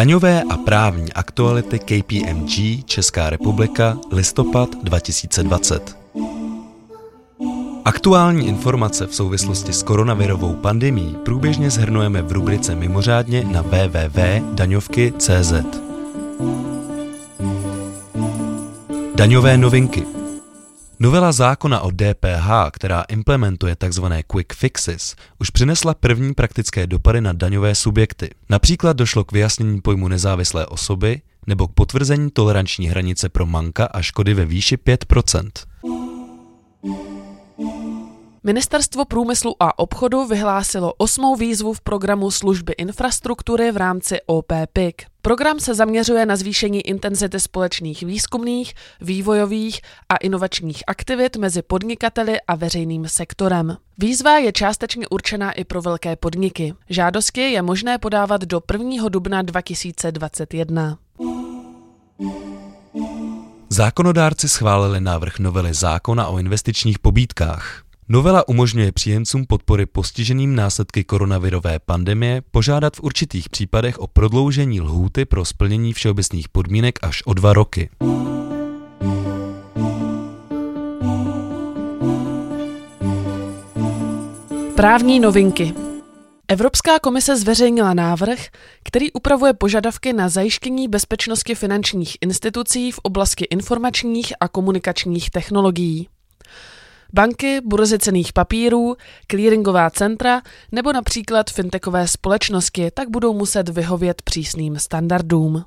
Daňové a právní aktuality KPMG Česká republika listopad 2020. Aktuální informace v souvislosti s koronavirovou pandemí průběžně zhrnujeme v rubrice Mimořádně na www.daňovky.cz. Daňové novinky Novela zákona o DPH, která implementuje tzv. quick fixes, už přinesla první praktické dopady na daňové subjekty. Například došlo k vyjasnění pojmu nezávislé osoby nebo k potvrzení toleranční hranice pro manka a škody ve výši 5 Ministerstvo průmyslu a obchodu vyhlásilo osmou výzvu v programu služby infrastruktury v rámci OPPIC. Program se zaměřuje na zvýšení intenzity společných výzkumných, vývojových a inovačních aktivit mezi podnikateli a veřejným sektorem. Výzva je částečně určená i pro velké podniky. Žádosti je možné podávat do 1. dubna 2021. Zákonodárci schválili návrh novely zákona o investičních pobídkách. Novela umožňuje příjemcům podpory postiženým následky koronavirové pandemie požádat v určitých případech o prodloužení lhůty pro splnění všeobecných podmínek až o dva roky. Právní novinky. Evropská komise zveřejnila návrh, který upravuje požadavky na zajištění bezpečnosti finančních institucí v oblasti informačních a komunikačních technologií. Banky, burzy cených papírů, clearingová centra nebo například fintechové společnosti tak budou muset vyhovět přísným standardům.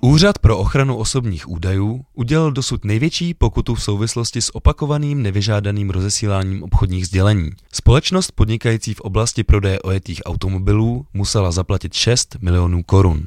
Úřad pro ochranu osobních údajů udělal dosud největší pokutu v souvislosti s opakovaným nevyžádaným rozesíláním obchodních sdělení. Společnost podnikající v oblasti prodeje ojetých automobilů musela zaplatit 6 milionů korun.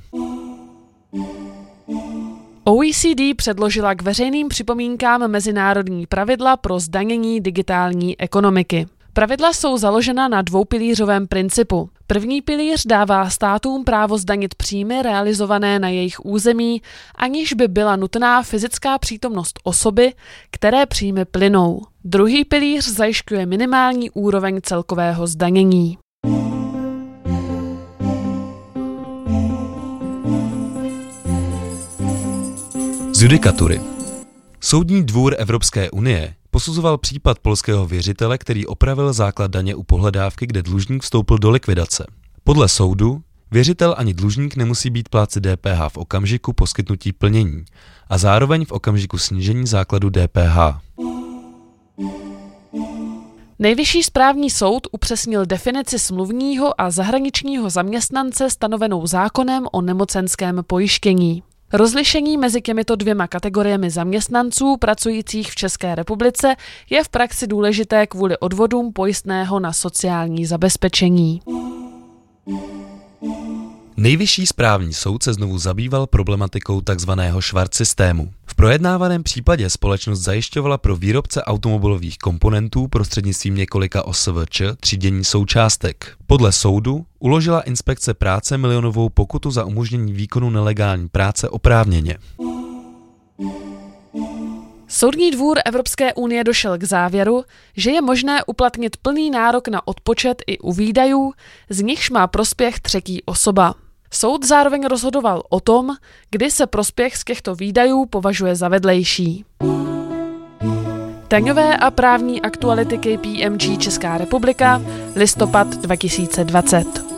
OECD předložila k veřejným připomínkám mezinárodní pravidla pro zdanění digitální ekonomiky. Pravidla jsou založena na dvoupilířovém principu. První pilíř dává státům právo zdanit příjmy realizované na jejich území, aniž by byla nutná fyzická přítomnost osoby, které příjmy plynou. Druhý pilíř zajišťuje minimální úroveň celkového zdanění. Z judikatury. Soudní dvůr Evropské unie posuzoval případ polského věřitele, který opravil základ daně u pohledávky, kde dlužník vstoupil do likvidace. Podle soudu věřitel ani dlužník nemusí být pláci DPH v okamžiku poskytnutí plnění a zároveň v okamžiku snížení základu DPH. Nejvyšší správní soud upřesnil definici smluvního a zahraničního zaměstnance stanovenou zákonem o nemocenském pojištění. Rozlišení mezi těmito dvěma kategoriemi zaměstnanců pracujících v České republice je v praxi důležité kvůli odvodům pojistného na sociální zabezpečení. Nejvyšší správní soud se znovu zabýval problematikou tzv. švart systému. Projednávaném případě společnost zajišťovala pro výrobce automobilových komponentů prostřednictvím několika OSVČ třídění součástek. Podle soudu uložila inspekce práce milionovou pokutu za umožnění výkonu nelegální práce oprávněně. Soudní dvůr Evropské unie došel k závěru, že je možné uplatnit plný nárok na odpočet i u výdajů, z nichž má prospěch třetí osoba. Soud zároveň rozhodoval o tom, kdy se prospěch z těchto výdajů považuje za vedlejší. Daňové a právní aktuality KPMG Česká republika, listopad 2020.